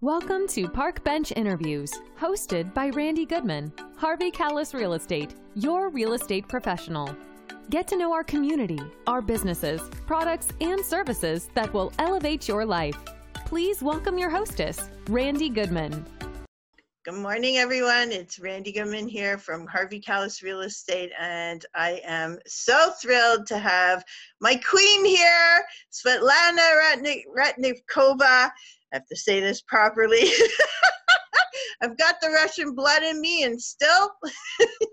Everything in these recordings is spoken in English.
Welcome to Park Bench Interviews, hosted by Randy Goodman, Harvey Kalles Real Estate, your real estate professional. Get to know our community, our businesses, products, and services that will elevate your life. Please welcome your hostess, Randy Goodman. Good morning, everyone. It's Randy Goodman here from Harvey Kalles Real Estate, and I am so thrilled to have my queen here, Svetlana Ratnikova. I have to say this properly. I've got the Russian blood in me, and still,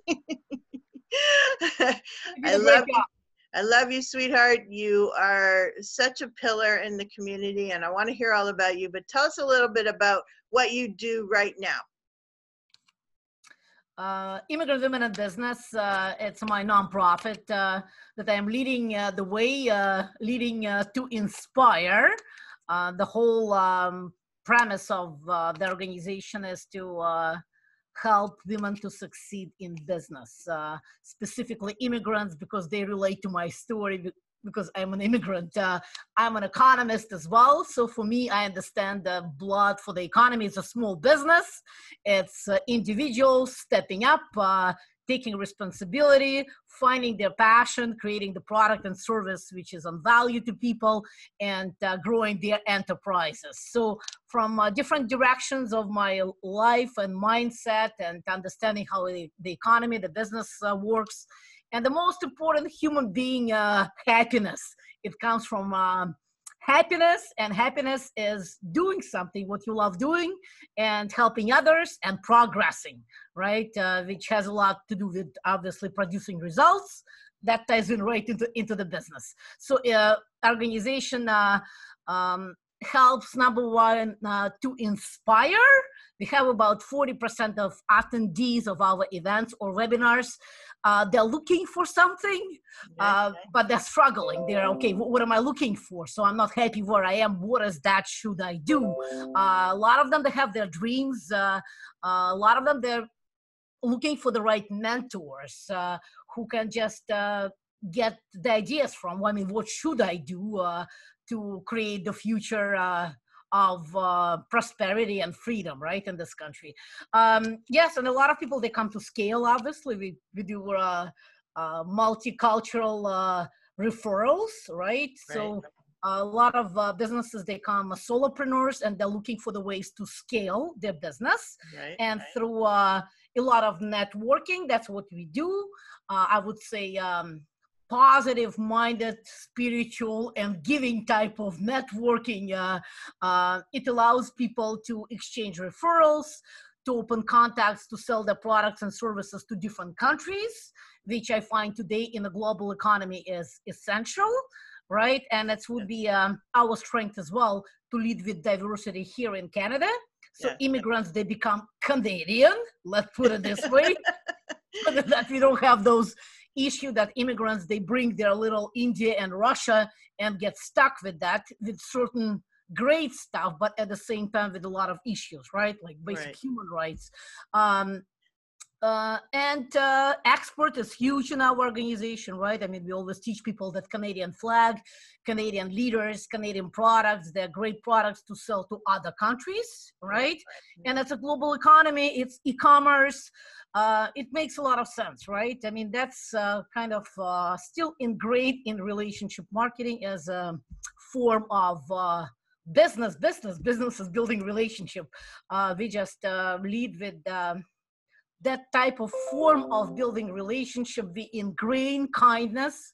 I love you. I love you, sweetheart. You are such a pillar in the community, and I want to hear all about you. But tell us a little bit about what you do right now. Uh, Immigrant Women in Business. Uh, it's my nonprofit uh, that I'm leading uh, the way, uh, leading uh, to inspire. Uh, the whole um, premise of uh, the organization is to uh, help women to succeed in business, uh, specifically immigrants, because they relate to my story. Because I'm an immigrant, uh, I'm an economist as well. So for me, I understand the blood for the economy is a small business. It's individuals stepping up, taking responsibility, finding their passion, creating the product and service which is on value to people, and uh, growing their enterprises. So, from uh, different directions of my life and mindset, and understanding how the, the economy, the business uh, works, and the most important human being uh, happiness. It comes from um, happiness and happiness is doing something what you love doing and helping others and progressing right uh, which has a lot to do with obviously producing results that ties in right into, into the business so uh, organization uh, um, helps number one uh, to inspire we have about 40% of attendees of our events or webinars uh, they're looking for something, uh, but they're struggling. They're okay. What, what, am I looking for? So I'm not happy where I am. What is that? Should I do? Uh, a lot of them they have their dreams. Uh, uh, a lot of them they're looking for the right mentors uh, who can just get the ideas from. I mean, what should I do to create the future? of uh, prosperity and freedom, right, in this country. Um, yes, and a lot of people they come to scale. Obviously, we we do uh, uh, multicultural uh, referrals, right? right? So a lot of uh, businesses they come solopreneurs and they're looking for the ways to scale their business, right, and right. through uh, a lot of networking, that's what we do. I would say. Um, positive minded spiritual and giving type of networking uh, uh, it allows people to exchange referrals to open contacts to sell their products and services to different countries which i find today in the global economy is essential right and it would be um, our strength as well to lead with diversity here in canada so yeah. immigrants they become canadian let's put it this way that we don't have those issue that immigrants they bring their little India and Russia and get stuck with that with certain great stuff, but at the same time with a lot of issues, right? Like basic right. human rights. Um, uh, and uh, export is huge in our organization, right? I mean, we always teach people that Canadian flag, Canadian leaders, Canadian products, they're great products to sell to other countries, right? And it's a global economy, it's e commerce, uh, it makes a lot of sense, right? I mean, that's uh, kind of uh, still ingrained in relationship marketing as a form of uh, business. Business, business is building relationship. Uh, we just uh, lead with um, that type of form of building relationship. We ingrain kindness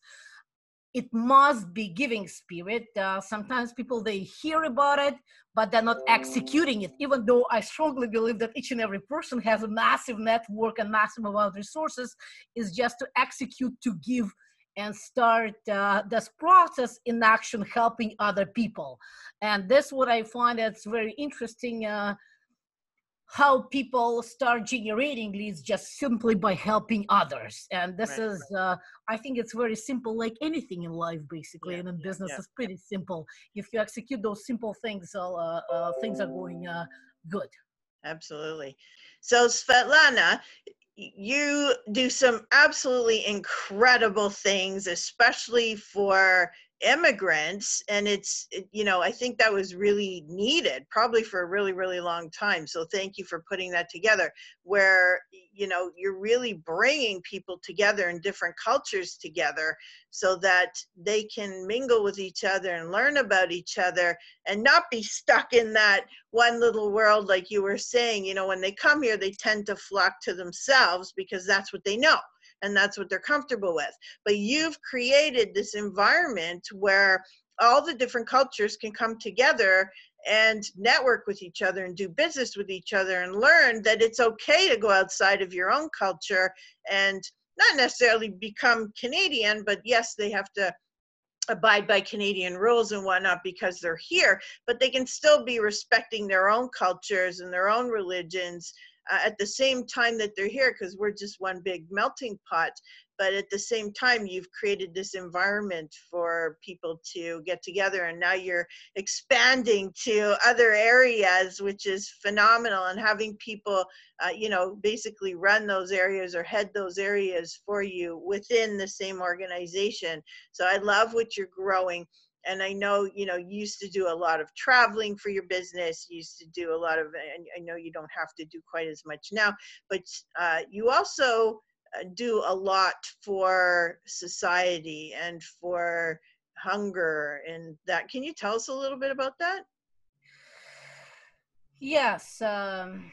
it must be giving spirit uh, sometimes people they hear about it but they're not executing it even though i strongly believe that each and every person has a massive network and massive amount of resources is just to execute to give and start uh, this process in action helping other people and this what i find that's very interesting uh, how people start generating leads just simply by helping others and this right, is right. Uh, i think it's very simple like anything in life basically yeah, and in yeah, business yeah. it's pretty simple if you execute those simple things uh, uh, things are going uh, good absolutely so svetlana you do some absolutely incredible things especially for immigrants and it's you know i think that was really needed probably for a really really long time. So thank you for putting that together where you know you're really bringing people together and different cultures together so that they can mingle with each other and learn about each other and not be stuck in that one little world like you were saying. You know when they come here they tend to flock to themselves because that's what they know and that's what they're comfortable with. But you've created this environment where all the different cultures can come together and network with each other and do business with each other and learn that it's okay to go outside of your own culture and not necessarily become Canadian, but yes, they have to abide by Canadian rules and whatnot because they're here, but they can still be respecting their own cultures and their own religions uh, at the same time that they're here because we're just one big melting pot but at the same time you've created this environment for people to get together and now you're expanding to other areas which is phenomenal and having people uh, you know basically run those areas or head those areas for you within the same organization. So i love what you're growing and I know you know you used to do a lot of traveling for your business. You used to do a lot of, and I know you don't have to do quite as much now, but uh, you also uh, do a lot for society and for hunger and that. Can you tell us a little bit about that? Yes, um,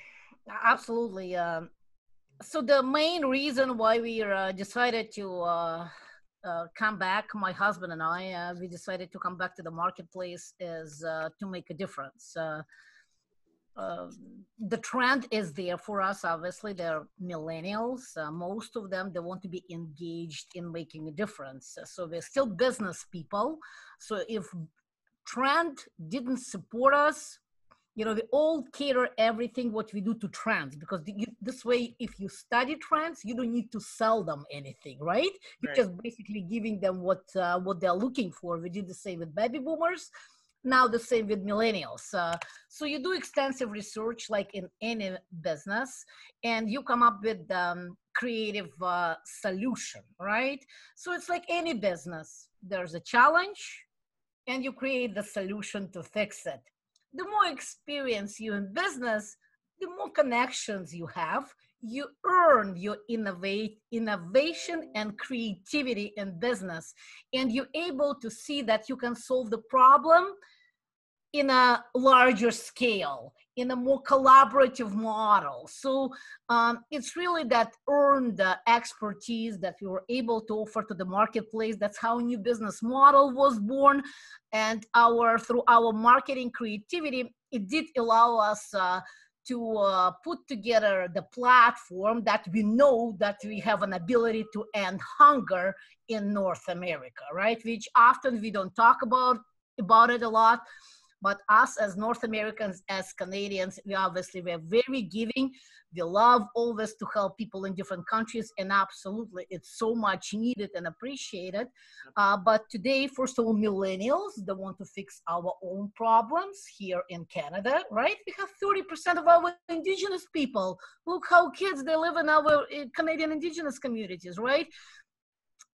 absolutely. Um, so the main reason why we uh, decided to uh, uh, come back, my husband and I, uh, we decided to come back to the marketplace is uh, to make a difference. Uh, um, the trend is there for us. Obviously, they're millennials. Uh, most of them they want to be engaged in making a difference. So they're still business people. So if trend didn't support us, you know, we all cater everything what we do to trends because you, this way, if you study trends, you don't need to sell them anything, right? You're right. just basically giving them what uh, what they're looking for. We did the same with baby boomers. Now the same with millennials. Uh, so you do extensive research, like in any business, and you come up with um, creative uh, solution, right? So it's like any business. There's a challenge, and you create the solution to fix it the more experience you in business, the more connections you have. You earn your innovate, innovation and creativity in business, and you're able to see that you can solve the problem in a larger scale in a more collaborative model. So um, it's really that earned expertise that we were able to offer to the marketplace. That's how a new business model was born. And our through our marketing creativity, it did allow us uh, to uh, put together the platform that we know that we have an ability to end hunger in North America, right? Which often we don't talk about about it a lot but us as North Americans, as Canadians, we obviously we're very giving. We love always to help people in different countries, and absolutely, it's so much needed and appreciated. Uh, but today, first of all, millennials they want to fix our own problems here in Canada, right? We have 30% of our Indigenous people. Look how kids they live in our uh, Canadian Indigenous communities, right?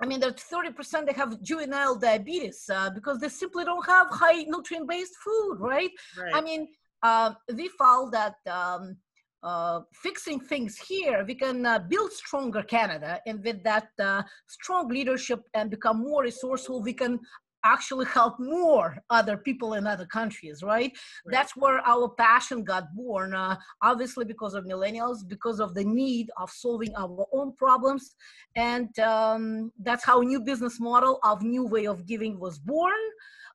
I mean, that 30% they have juvenile diabetes uh, because they simply don't have high nutrient based food, right? right? I mean, uh, we found that um, uh, fixing things here, we can uh, build stronger Canada. And with that uh, strong leadership and become more resourceful, we can actually help more other people in other countries right, right. that's where our passion got born uh, obviously because of millennials because of the need of solving our own problems. And um, that's how new business model of new way of giving was born.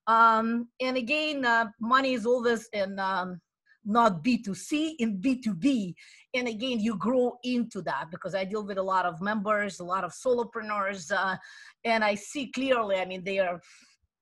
Um, and again uh, money is always in um, not b2c in b2b and again you grow into that because i deal with a lot of members a lot of solopreneurs uh, and i see clearly i mean they are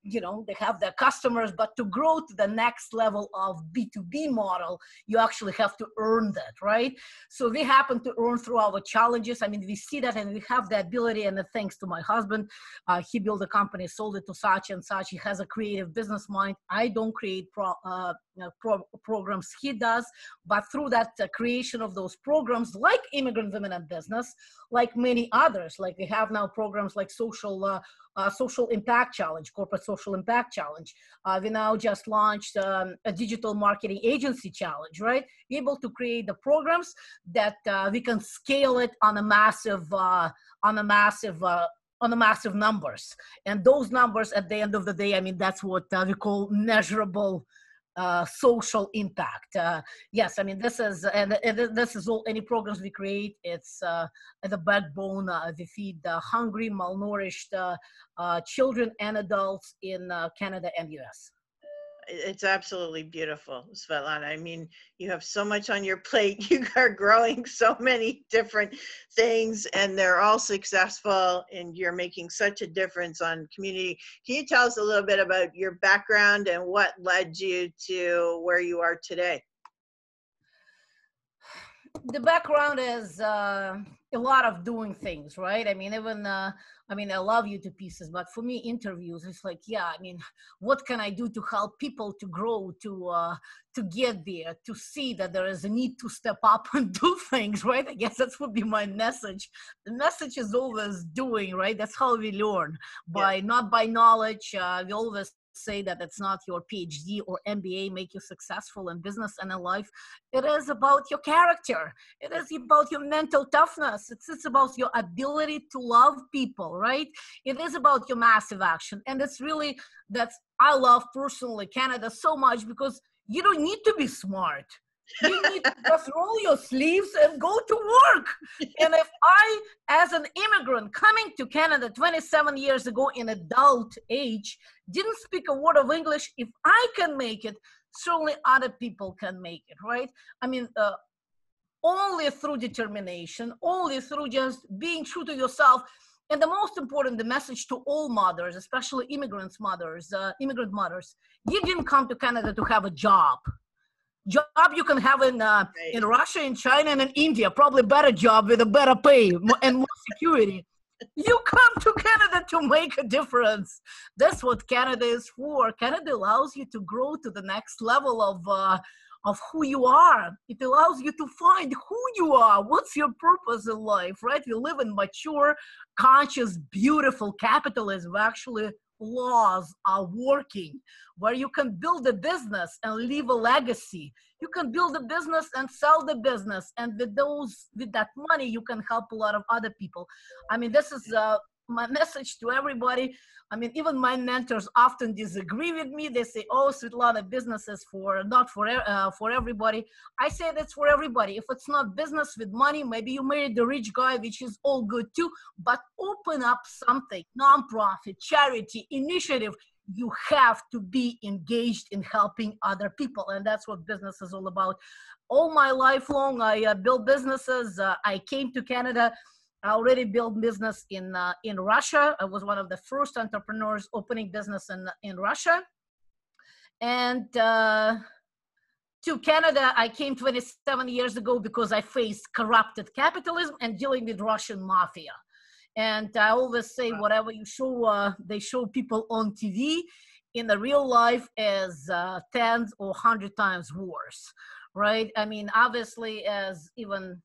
you know they have their customers but to grow to the next level of b2b model you actually have to earn that right? So we happen to earn through our challenges. I mean we see that and we have the ability and thanks to my husband uh, he built a company sold it to such and such he has a creative business mind. I don't create pro- uh, pro- programs he does, but through that uh, creation of those programs, like Immigrant Women in Business, like many others, like we have now programs like Social uh, uh, Social Impact Challenge, Corporate Social Impact Challenge. Uh, we now just launched um, a Digital Marketing Agency Challenge, right? Able to create the programs that uh, we can scale it on a massive, uh, on a massive on a massive numbers and those numbers at the end of the day i mean that's what uh, we call measurable uh, social impact. Uh, yes i mean this is and, and, this is all any programs we create it's uh, the backbone uh, we feed hungry malnourished uh, children and adults in canada and us it's absolutely beautiful, Svetlana. I mean, you have so much on your plate. You are growing so many different things, and they're all successful, and you're making such a difference on community. Can you tell us a little bit about your background and what led you to where you are today? The background is uh, a lot of doing things, right? I mean, even uh, I mean, I love you to pieces, but for me, interviews, it's like, yeah, I mean, what can I do to help people to grow, to uh, to get there, to see that there is a need to step up and do things, right? I guess that would be my message. The message is always doing, right? That's how we learn by yeah. not by knowledge. Uh, we always say that it's not your PhD or MBA make you successful in business and in life. It is about your character. It is about your mental toughness. It's, it's about your ability to love people, right? It is about your massive action. And it's really that's I love personally Canada so much because you don't need to be smart you need to just roll your sleeves and go to work. And if I, as an immigrant coming to Canada 27 years ago in adult age, didn't speak a word of English, if I can make it, certainly other people can make it, right? I mean, uh, only through determination, only through just being true to yourself. And the most important, the message to all mothers, especially immigrants mothers, uh, immigrant mothers, you didn't come to Canada to have a job job you can have in uh, right. in Russia, in China, and in India. Probably better job with a better pay and more security. you come to Canada to make a difference. That's what Canada is for. Canada allows you to grow to the next level of uh, of who you are. It allows you to find who you are. What's your purpose in life, right? We live in mature, conscious, beautiful capitalism. Actually, laws are working, where you can build a business and leave a legacy. You can build a business and sell the business, and with those, with that money, you can help a lot of other people. I mean, this is uh, my message to everybody. I mean, even my mentors often disagree with me. They say, "Oh, Svetlana, business is for not for uh, for everybody." I say that's for everybody. If it's not business with money, maybe you married the rich guy, which is all good too. But open up something, nonprofit, charity, initiative. You have to be engaged in helping other people, and that's what business is all about. All my life long, I uh, built businesses. Uh, I came to Canada I already built business in uh, in Russia. I was one of the first entrepreneurs opening business in in Russia, and uh, to Canada I came 27 years ago because I faced corrupted capitalism and dealing with Russian mafia. And I always say, whatever you show, uh, they show people on TV. In the real life, is uh, tens or hundred times worse, right? I mean, obviously, as even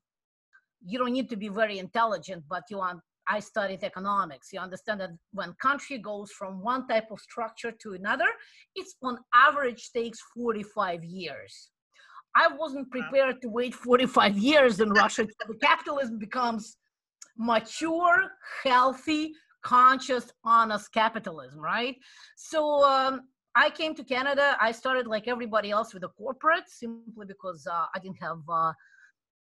you don't need to be very intelligent, but you want, I studied economics. You understand that when country goes from one type of structure to another, it's on average takes 45 years. I wasn't prepared to wait 45 years in Russia the capitalism becomes mature, healthy, conscious, honest capitalism, right? So um, I came to Canada. I started like everybody else with a corporate simply because uh, I didn't have uh,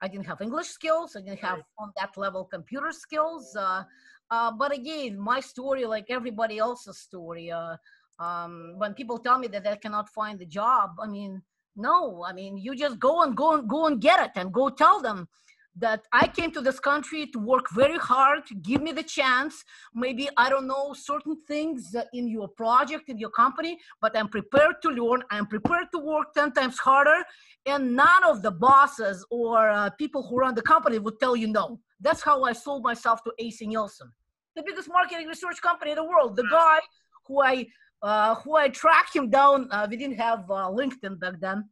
I didn't have English skills. I didn't have on that level computer skills. Uh, uh, but again, my story, like everybody else's story, uh, um, when people tell me that they cannot find a job, I mean, no, I mean, you just go and go and go and get it and go tell them that I came to this country to work very hard, give me the chance. Maybe I don't know certain things in your project, in your company, but I'm prepared to learn. I'm prepared to work 10 times harder. And none of the bosses or uh, people who run the company would tell you no. That's how I sold myself to AC Nielsen, the biggest marketing research company in the world. The guy who I uh, who I tracked him down. Uh, we didn't have uh, LinkedIn back then.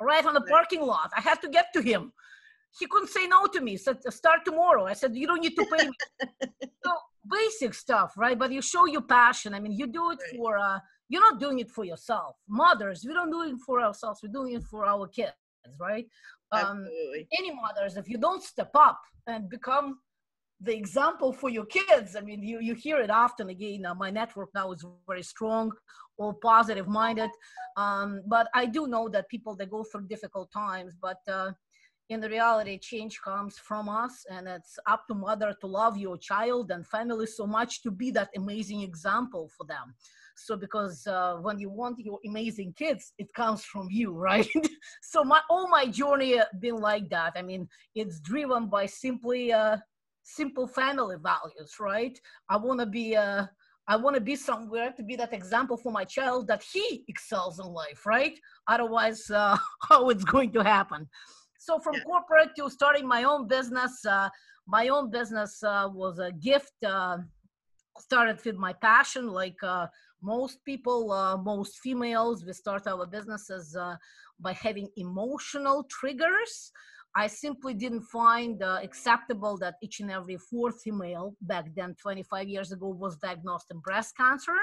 Right on the parking lot. I had to get to him. He couldn't say no to me. He said, start tomorrow. I said, you don't need to pay me. so basic stuff, right? But you show your passion. I mean, you do it Right. for, uh, you're not doing it for yourself. Mothers, we don't do it for ourselves. We're doing it for our kids, right? Um, Absolutely. any mothers, if you don't step up and become the example for your kids, I mean, you, you hear it often again. Uh, my network now is very strong, all positive minded. Um, but I do know that people they go through difficult times, but uh, in the reality, change comes from us, and it's up to mother to love your child and family so much to be that amazing example for them. So, because uh, when you want your amazing kids, it comes from you, right? so, my all my journey uh, been like that. I mean, it's driven by simply uh, simple family values, right? I want to be uh, I want to be somewhere to be that example for my child that he excels in life, right? Otherwise, uh, how it's going to happen? So from Yeah. corporate to starting my own business, uh, my own business uh, was a gift. Uh, started with my passion, like uh, most people, uh, most females, we start our businesses uh, by having emotional triggers. I simply didn't find uh, acceptable that each and every fourth female back then, 25 years ago, was diagnosed in breast cancer.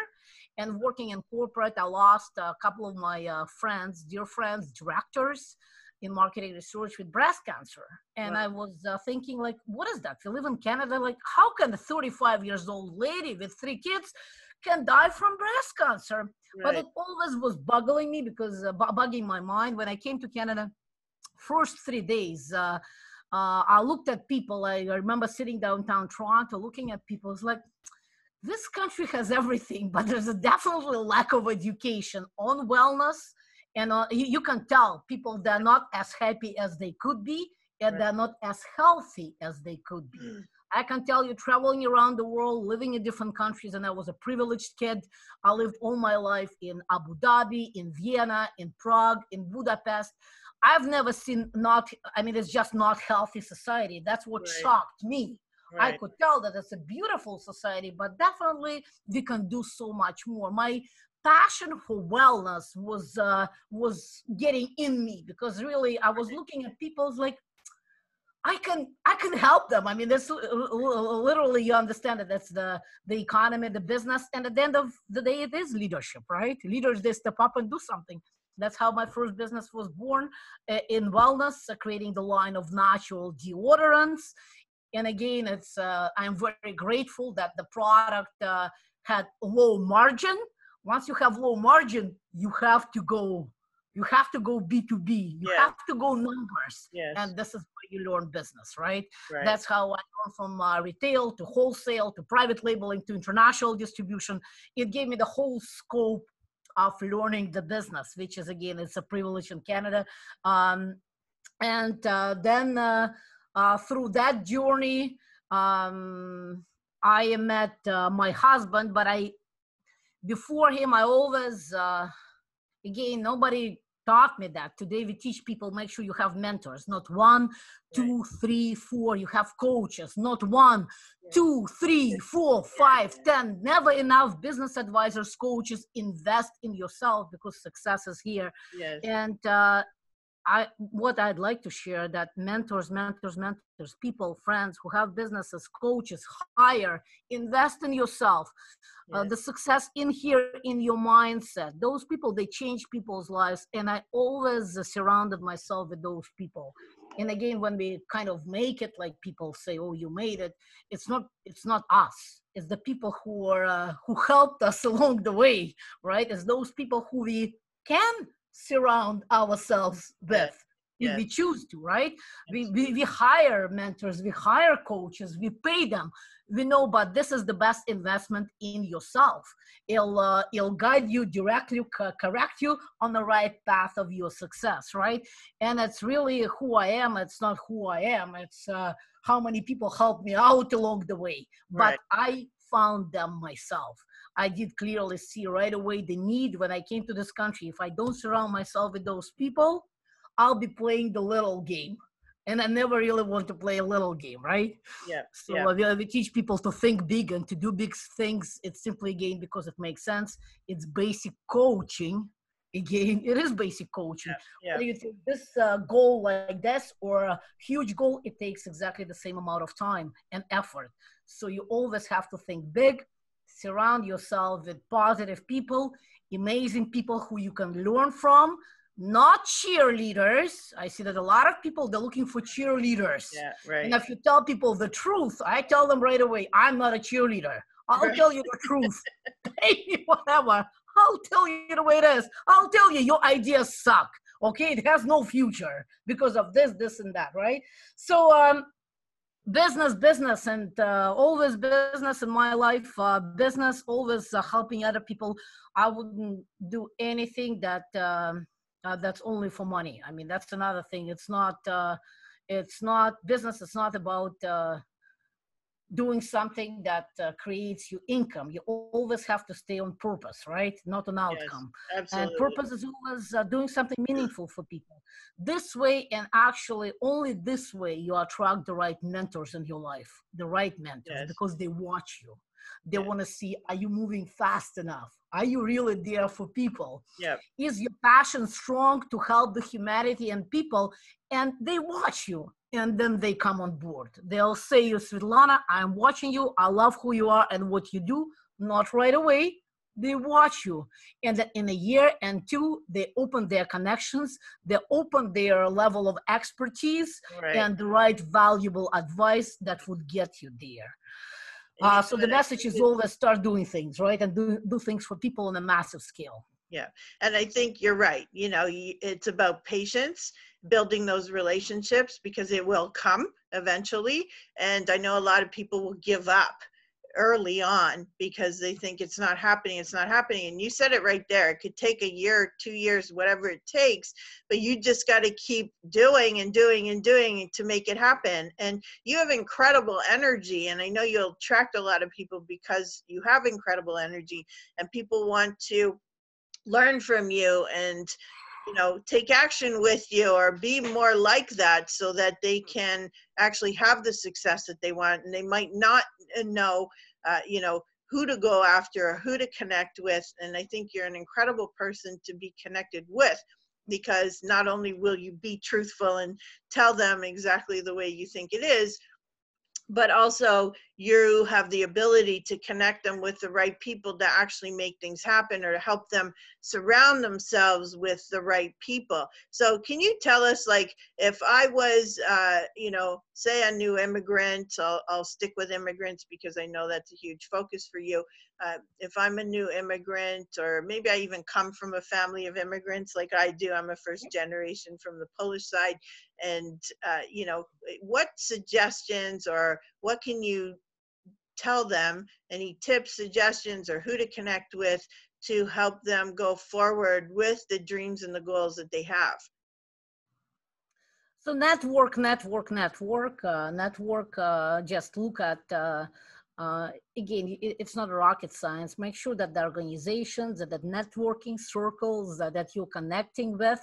And working in corporate, I lost a couple of my uh, friends, dear friends, directors in marketing research with breast cancer. And Wow. I was uh, thinking, like, what is that? We live in Canada. Like, how can a 35 years old lady with three kids can die from breast cancer? But it always was bugging me because uh, bu- bugging my mind when I came to Canada. First three days, uh, uh, I looked at people. I, I remember sitting downtown Toronto, looking at people. It's like this country has everything, but there's a definitely lack of education on wellness, and uh, you, you can tell people they're not as happy as they could be, and Right. they're not as healthy as they could be. I can tell you, traveling around the world, living in different countries, and I was a privileged kid. I lived all my life in Abu Dhabi, in Vienna, in Prague, in Budapest. I've never seen not, I mean, it's just not healthy society. That's what Right. shocked me. I could tell that it's a beautiful society, but definitely we can do so much more. My passion for wellness was uh, was getting in me because really I was looking at people's like I can I can help them. I mean, this literally you understand that that's the the economy, the business, and at the end of the day, it is leadership, right? Leaders they step up and do something. That's how my first business was born uh, in wellness, uh, creating the line of natural deodorants. And again, it's uh, I'm very grateful that the product uh, had low margin. Once you have low margin, you have to go. You have to go B2B. You have to go numbers Yes. and this is where you learn business right, right. that's how i learned from uh, retail to wholesale to private labeling to international distribution it gave me the whole scope of learning the business which is again it's a privilege in canada um, and uh, then uh, uh, through that journey um, i met uh, my husband but i before him i always uh, again nobody taught me that. Today we teach people make sure you have mentors. Not one two three four. You have coaches. Not one two three four five ten. Never enough business advisors coaches invest in yourself because success is here. Yes. and uh, I what I'd like to share that mentors, mentors, mentors, people, friends who have businesses, coaches, hire, invest in yourself. Uh, the success in here in your mindset. Those people they change people's lives, and I always uh, surrounded myself with those people. And again, when we kind of make it, like people say, "Oh, you made it," it's not. It's not us. It's the people who are uh, who helped us along the way, right? It's those people who we can surround ourselves with if yes. we choose to right? We, we we hire mentors we hire coaches we pay them. We know but this is the best investment in yourself. It'll uh, it'll guide you directly co- correct you on the right path of your success right? And it's really who i am it's not who i am. It's uh, how many people help me out along the way. But Right. i found them myself I did clearly see right away the need when I came to this country. If I don't surround myself with those people, I'll be playing the little game. and I never really want to play a little game, right? Yeah. So yeah. uh, we, we teach people to think big and to do big things. It's simply a game because it makes sense. It's basic coaching. Again, it is basic coaching. yeah. Whether you take this uh, goal like this or a huge goal, it takes exactly the same amount of time and effort. So you always have to think big, surround yourself with positive people, amazing people who you can learn from, not cheerleaders. I see that a lot of people they're looking for cheerleaders. Yeah, right. And if you tell people the truth, I tell them right away, I'm not a cheerleader. I'll Right. tell you the truth. Pay me whatever. I'll tell you the way it is. I'll tell you your ideas suck. Okay, it has no future because of this, this, and that, right? So, um, business, business, and uh, always business in my life. Uh, business, always uh, helping other people. I wouldn't do anything that um, uh, that's only for money. I mean, that's another thing. It's not. Uh, it's not business. It's not about uh, doing something that uh, creates you income. You always have to stay on purpose, right? Not an outcome. Absolutely. And purpose is always uh, doing something meaningful for people. This way, and actually only this way, you attract the right mentors in your life, the right mentors, Yes. because they watch you. They Yeah. want to see are you moving fast enough? Are you really there for people? Yep. Is your passion strong to help the humanity and people? And they watch you and then they come on board. They'll say, you, Svetlana, I'm watching you. I love who you are and what you do. Not right away. They watch you. And in a year and two, they open their connections, they open their level of expertise right. and the right valuable advice that would get you there. Uh, so the message is always start doing things, right? And do, do things for people on a massive scale. Yeah. And I think you're right. You know, it's about patience, building those relationships because it will come eventually. And I know a lot of people will give up early on because they think it's not happening, it's not happening. And you said it right there. It could take a year, two years, whatever it takes, but you just got to keep doing and doing and doing to make it happen. And you have incredible energy. And I know you'll attract a lot of people because you have incredible energy and people want to learn from you and you know take action with you or be more like that so that they can actually have the success that they want and they might not know uh, you know who to go after or who to connect with. And i think you're an incredible person to be connected with because not only will you be truthful and tell them exactly the way you think it is but also you have the ability to connect them with the right people to actually make things happen or to help them surround themselves with the right people. So can you tell us like if i was uh, you know say a new immigrant I'll, I'll stick with immigrants because i know that's a huge focus for you. Uh, if i'm a new immigrant or maybe i even come from a family of immigrants like i do i'm a first generation from the polish side and uh, you know what suggestions or what can you tell them any tips suggestions or who to connect with to help them go forward with the dreams and the goals that they have So network, network, network, uh, network. Uh, just look at uh, uh, again. It, it's not rocket science. Make sure that the organizations, that the networking circles that, that you're connecting with,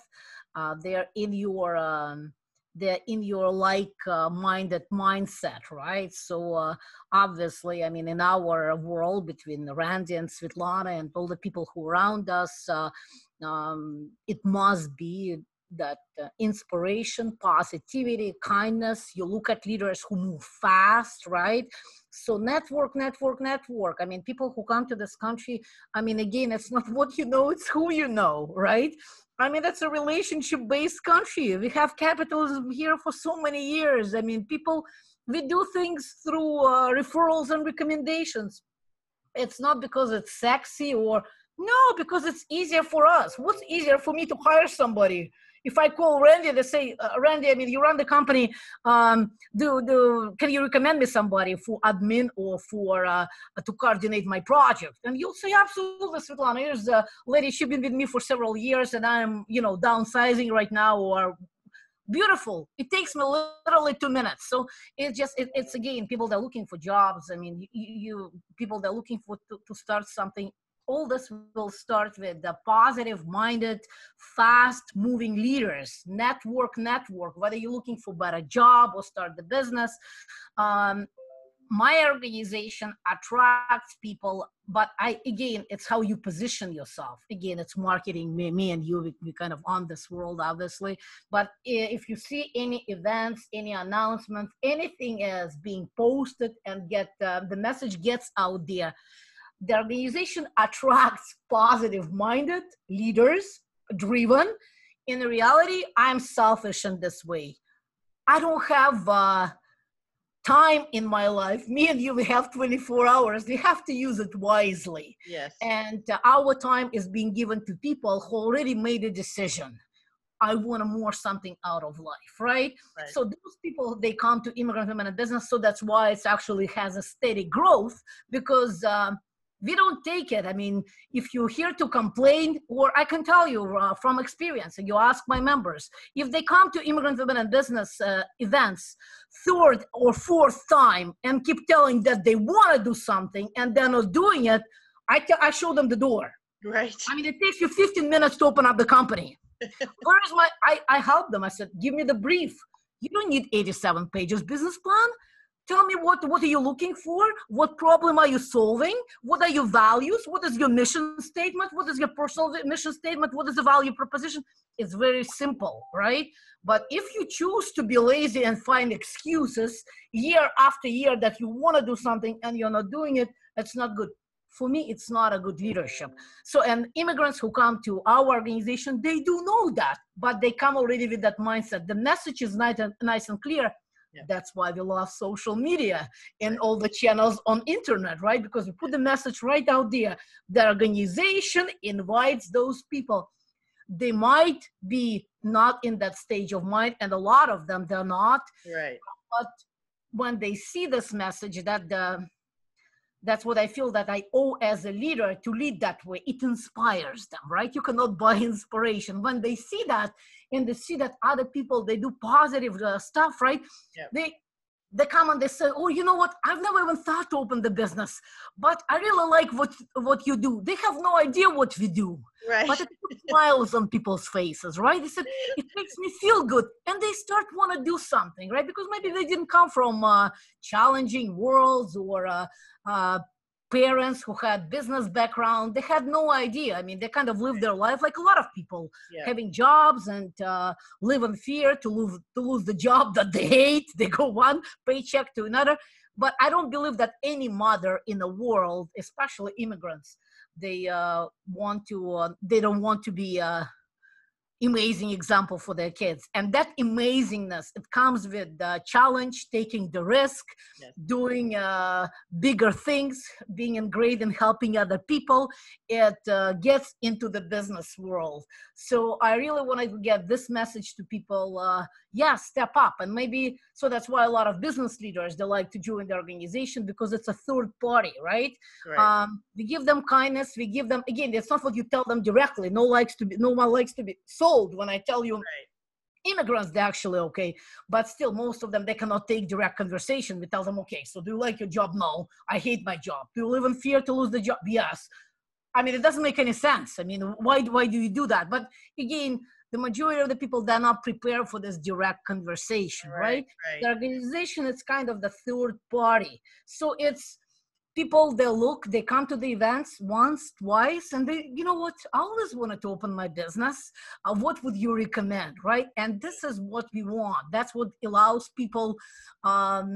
uh, they're in your um, they're in your like-minded mindset, right? So uh, obviously, I mean, in our world between Randy and Svetlana and all the people who around us, uh, um, it must be that uh, inspiration, positivity, kindness. You look at leaders who move fast, right? So network, network, network. I mean, people who come to this country. I mean, again, it's not what you know; it's who you know, right? I mean, that's a relationship-based country. We have capitalism here for so many years. I mean, people we do things through uh, referrals and recommendations. It's not because it's sexy or no, because it's easier for us. What's easier for me to hire somebody? If I call Randy, they say, uh, Randy, I mean, you run the company. Um, do do can you recommend me somebody for admin or for uh, to coordinate my project? And you'll say, absolutely, Svetlana. Here's a lady. She's been with me for several years, and I'm you know downsizing right now or beautiful it takes me literally two minutes so it's just it, it's again people that are looking for jobs i mean you, you people that are looking for to, to start something all this will start with the positive minded, fast moving leaders, network, network, whether you're looking for better job or start the business. Um, my organization attracts people but i again it's how you position yourself. Again it's marketing me, me and you we, we kind of on this world obviously. But if you see any events any announcements anything is being posted and get uh, the message gets out there the organization attracts positive minded leaders driven. In reality i'm selfish in this way. I don't have uh, time in my life. Me and you we have 24 hours. We have to use it wisely. Yes. And uh, our time is being given to people who already made a decision. I want more something out of life right, right. so those people they come to immigrant women in business. So that's why it actually has a steady growth because um, we don't take it. I mean, if you're here to complain, or I can tell you uh, from experience, and you ask my members, if they come to immigrant women and business uh, events third or fourth time and keep telling that they want to do something and they're not doing it, I, t- I show them the door. Right. I mean, it takes you 15 minutes to open up the company. Where is my, I, I help them. I said, give me the brief. You don't need 87 pages business plan tell me what what are you looking for? What problem are you solving? What are your values? What is your mission statement? What is your personal mission statement? What is the value proposition? It's very simple right? But if you choose to be lazy and find excuses year after year that you want to do something and you're not doing it it's not good. For me it's not a good leadership. So and immigrants who come to our organization they do know that but they come already with that mindset. The message is nice and, nice and clear yeah. That's why we love social media and all the channels on internet, right? Because we put the message right out there. The organization invites those people. They might be not in that stage of mind, and a lot of them they're not. Right. But when they see this message that the that's what I feel that I owe as a leader to lead that way. It inspires them, right? You cannot buy inspiration. When they see that and they see that other people they do positive uh, stuff, right? Yep. They they come and they say, "Oh, you know what? I've never even thought to open the business, but I really like what what you do." They have no idea what we do, right. but it puts smiles on people's faces, right? They said it makes me feel good, and they start want to do something, right? Because maybe they didn't come from uh, challenging worlds or uh, parents who had business background they had no idea. I mean they kind of lived their life like a lot of people yeah. having jobs and uh, live in fear to lose to lose the job that they hate. They go one paycheck to another. But i don't believe that any mother in the world especially immigrants they uh, want to uh, they don't want to be uh, amazing example for their kids. And that amazingness it comes with the challenge taking the risk yes. doing uh, bigger things being in great and helping other people. It uh, gets into the business world. So i really want to get this message to people uh, yeah step up. And maybe so that's why a lot of business leaders they like to join the organization because it's a third party right, right. Um, we give them kindness we give them again it's not what you tell them directly. No likes to be no one likes to be sold when i tell you right. immigrants they're actually okay but still most of them they cannot take direct conversation. We tell them okay so do you like your job? No i hate my job. Do you live in fear to lose the job? Yes. I mean it doesn't make any sense. I mean why why do you do that? But again the majority of the people they're not prepared for this direct conversation right, right? right. the organization is kind of the third party. So it's people they look they come to the events once twice and they you know what? I always wanted to open my business uh, what would you recommend right? And this is what we want. That's what allows people um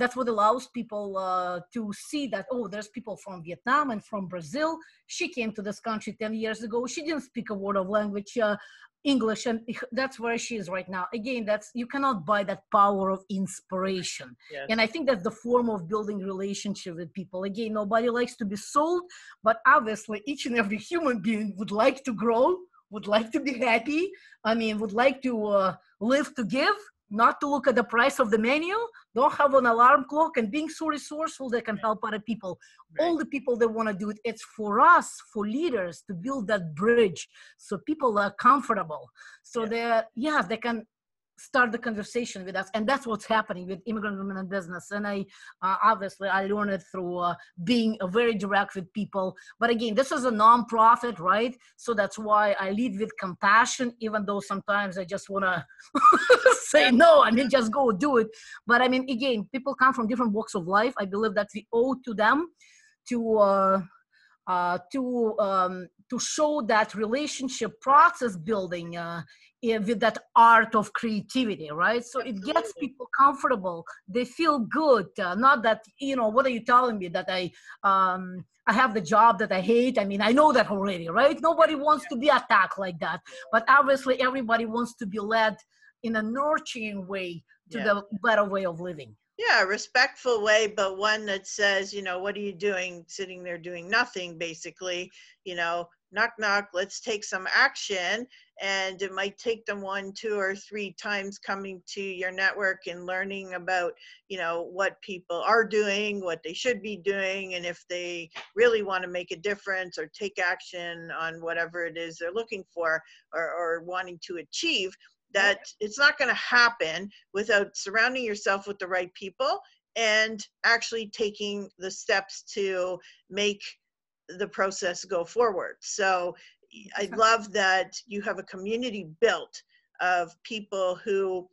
that's what allows people uh, to see that oh there's people from vietnam and from brazil. She came to this country 10 years ago. She didn't speak a word of language. Uh, english and that's where she is right now. Again that's you cannot buy that power of inspiration. Yes. and i think that's the form of building relationship with people. Again nobody likes to be sold but obviously each and every human being would like to grow would like to be happy i mean would like to uh, live to give not to look at the price of the menu, don't have an alarm clock, and being so resourceful they can help other people. Right. All the people that want to do it, it's for us, for leaders, to build that bridge so people are comfortable. So yeah. they're, yeah, they can start the conversation with us. And that's what's happening with immigrant women in business. And i uh, obviously i learned it through uh, being uh, very direct with people. But again this is a nonprofit right? So that's why i lead with compassion even though sometimes i just want to say no I mean just go do it. But i mean again people come from different walks of life. I believe that we owe to them to uh, to um, to show that relationship process building uh, with that art of creativity right? So it gets people comfortable. They feel good uh, not that you know what are you telling me that i um i have the job that i hate? I mean i know that already right? Nobody wants to be attacked like that. But obviously everybody wants to be led in a nurturing way to yeah. the better way of living yeah respectful way but one that says you know what are you doing? sitting there doing nothing basically you know knock knock let's take some action and it might take them one two or three times coming to your network and learning about you know what people are doing what they should be doing and if they really want to make a difference or take action on whatever it is they're looking for or, or wanting to achieve that it's not going to happen without surrounding yourself with the right people and actually taking the steps to make the process go forward. So I love that you have a community built of people who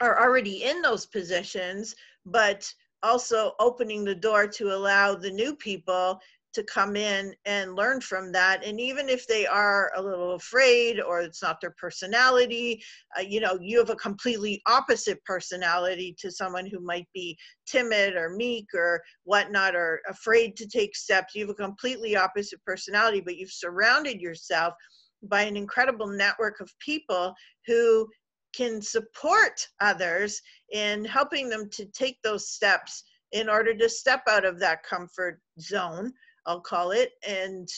are already in those positions, but also opening the door to allow the new people to come in and learn from that. And even if they are a little afraid or it's not their personality uh, you know you have a completely opposite personality to someone who might be timid or meek or whatnot or afraid to take steps. You have a completely opposite personality but you've surrounded yourself by an incredible network of people who can support others in helping them to take those steps in order to step out of that comfort zone I'll call it, and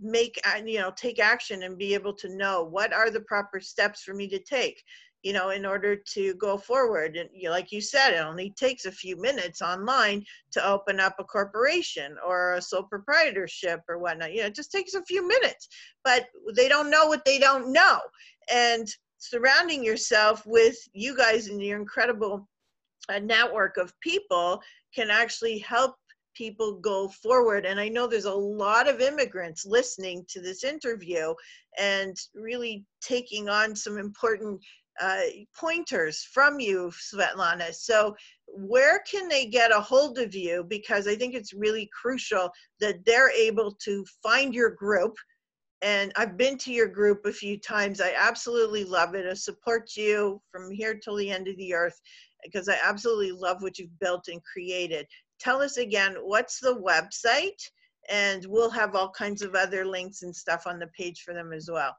make you know take action and be able to know what are the proper steps for me to take you know in order to go forward. And you know, like you said it only takes a few minutes online to open up a corporation or a sole proprietorship or whatnot. You know it just takes a few minutes but they don't know what they don't know. And surrounding yourself with you guys and your incredible uh, network of people can actually help people go forward. And I know there's a lot of immigrants listening to this interview and really taking on some important uh, pointers from you, Svetlana. So, where can they get a hold of you? Because I think it's really crucial that they're able to find your group. And I've been to your group a few times. I absolutely love it. I support you from here till the end of the earth because I absolutely love what you've built and created tell us again what's the website? And we'll have all kinds of other links and stuff on the page for them as well.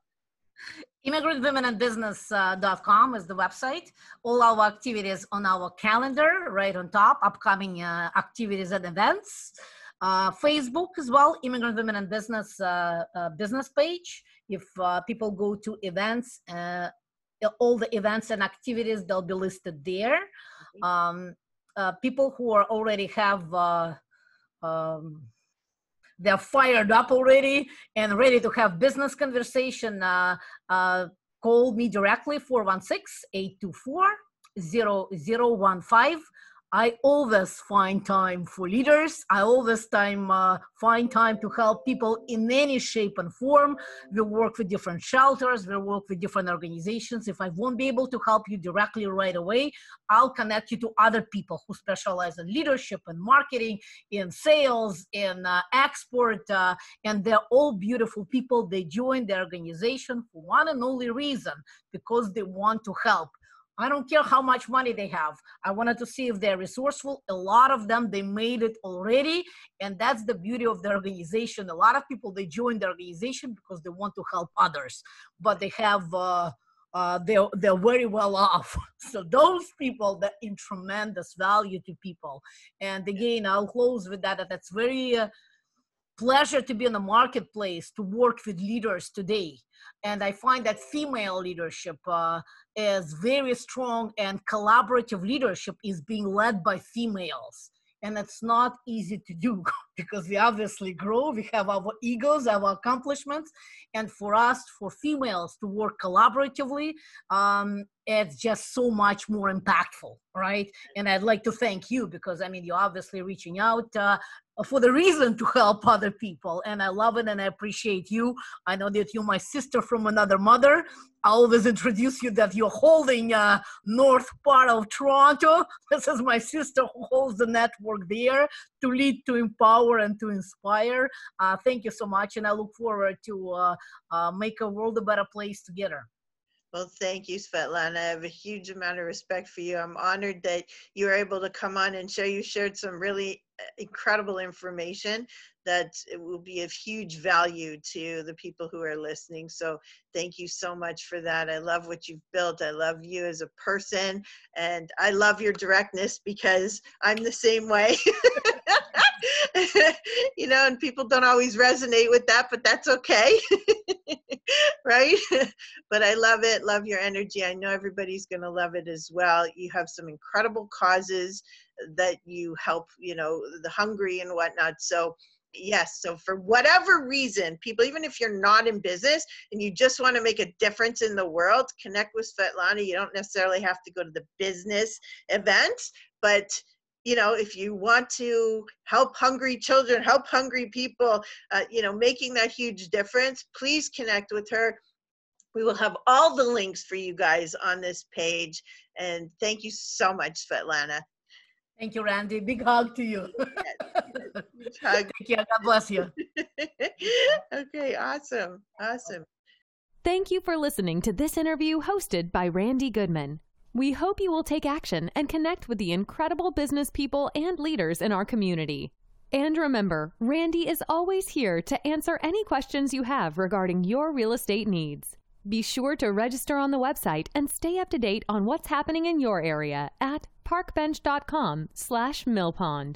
immigrantwomenandbusiness.com uh, is the website. All our activities on our calendar right on top upcoming uh, activities and events. Uh, facebook as well immigrant women and business uh, uh business page. If uh, people go to events all the events and activities they'll be listed there. Um, uh, people who are already have uh, um, they're fired up already and ready to have business conversation uh, uh call me directly 416-824-0015 I always find time for leaders. I always time uh, find time to help people in any shape and form. We work with different shelters. We work with different organizations. If I won't be able to help you directly right away, I'll connect you to other people who specialize in leadership and marketing, in sales, in uh, export, uh, and they're all beautiful people. They join the organization for one and only reason because they want to help I don't care how much money they have. I wanted to see if they're resourceful. A lot of them, they made it already. And that's the beauty of the organization. A lot of people, they join the organization because they want to help others, but they have, uh, uh, they're, they're very well off. So those people that in tremendous value to people. And again, I'll close with that. That's very, uh, pleasure to be in the marketplace to work with leaders today. And i find that female leadership uh, is very strong and collaborative leadership is being led by females. And it's not easy to do because we obviously grow we have our egos our accomplishments. And for us for females to work collaboratively um, it's just so much more impactful right? And i'd like to thank you because i mean you're obviously reaching out uh, for the reason to help other people and i love it and i appreciate you. I know that you're my sister from another mother. I always introduce you that you're holding uh, north part of toronto. This is my sister who holds the network there to lead to empower and to inspire. Uh, thank you so much and i look forward to uh, uh make a world a better place together well, thank you, Svetlana. I have a huge amount of respect for you. I'm honored that you were able to come on and share. You shared some really uh, incredible information that will be of huge value to the people who are listening. So thank you so much for that. I love what you've built. I love you as a person and I love your directness because I'm the same way. you know, and people don't always resonate with that, but that's okay. right? but I love it, love your energy. I know everybody's going to love it as well. You have some incredible causes that you help, you know, the hungry and whatnot. So, yes so for whatever reason people even if you're not in business and you just want to make a difference in the world connect with svetlana you don't necessarily have to go to the business events but you know if you want to help hungry children help hungry people uh, you know making that huge difference please connect with her we will have all the links for you guys on this page and thank you so much svetlana Thank you, Randy. Big hug to you. hug. Thank you. God bless you. okay, awesome. Awesome. Thank you for listening to this interview hosted by Randy Goodman. We hope you will take action and connect with the incredible business people and leaders in our community. And remember, Randy is always here to answer any questions you have regarding your real estate needs. Be sure to register on the website and stay up to date on what's happening in your area at parkbench.com slash millpond.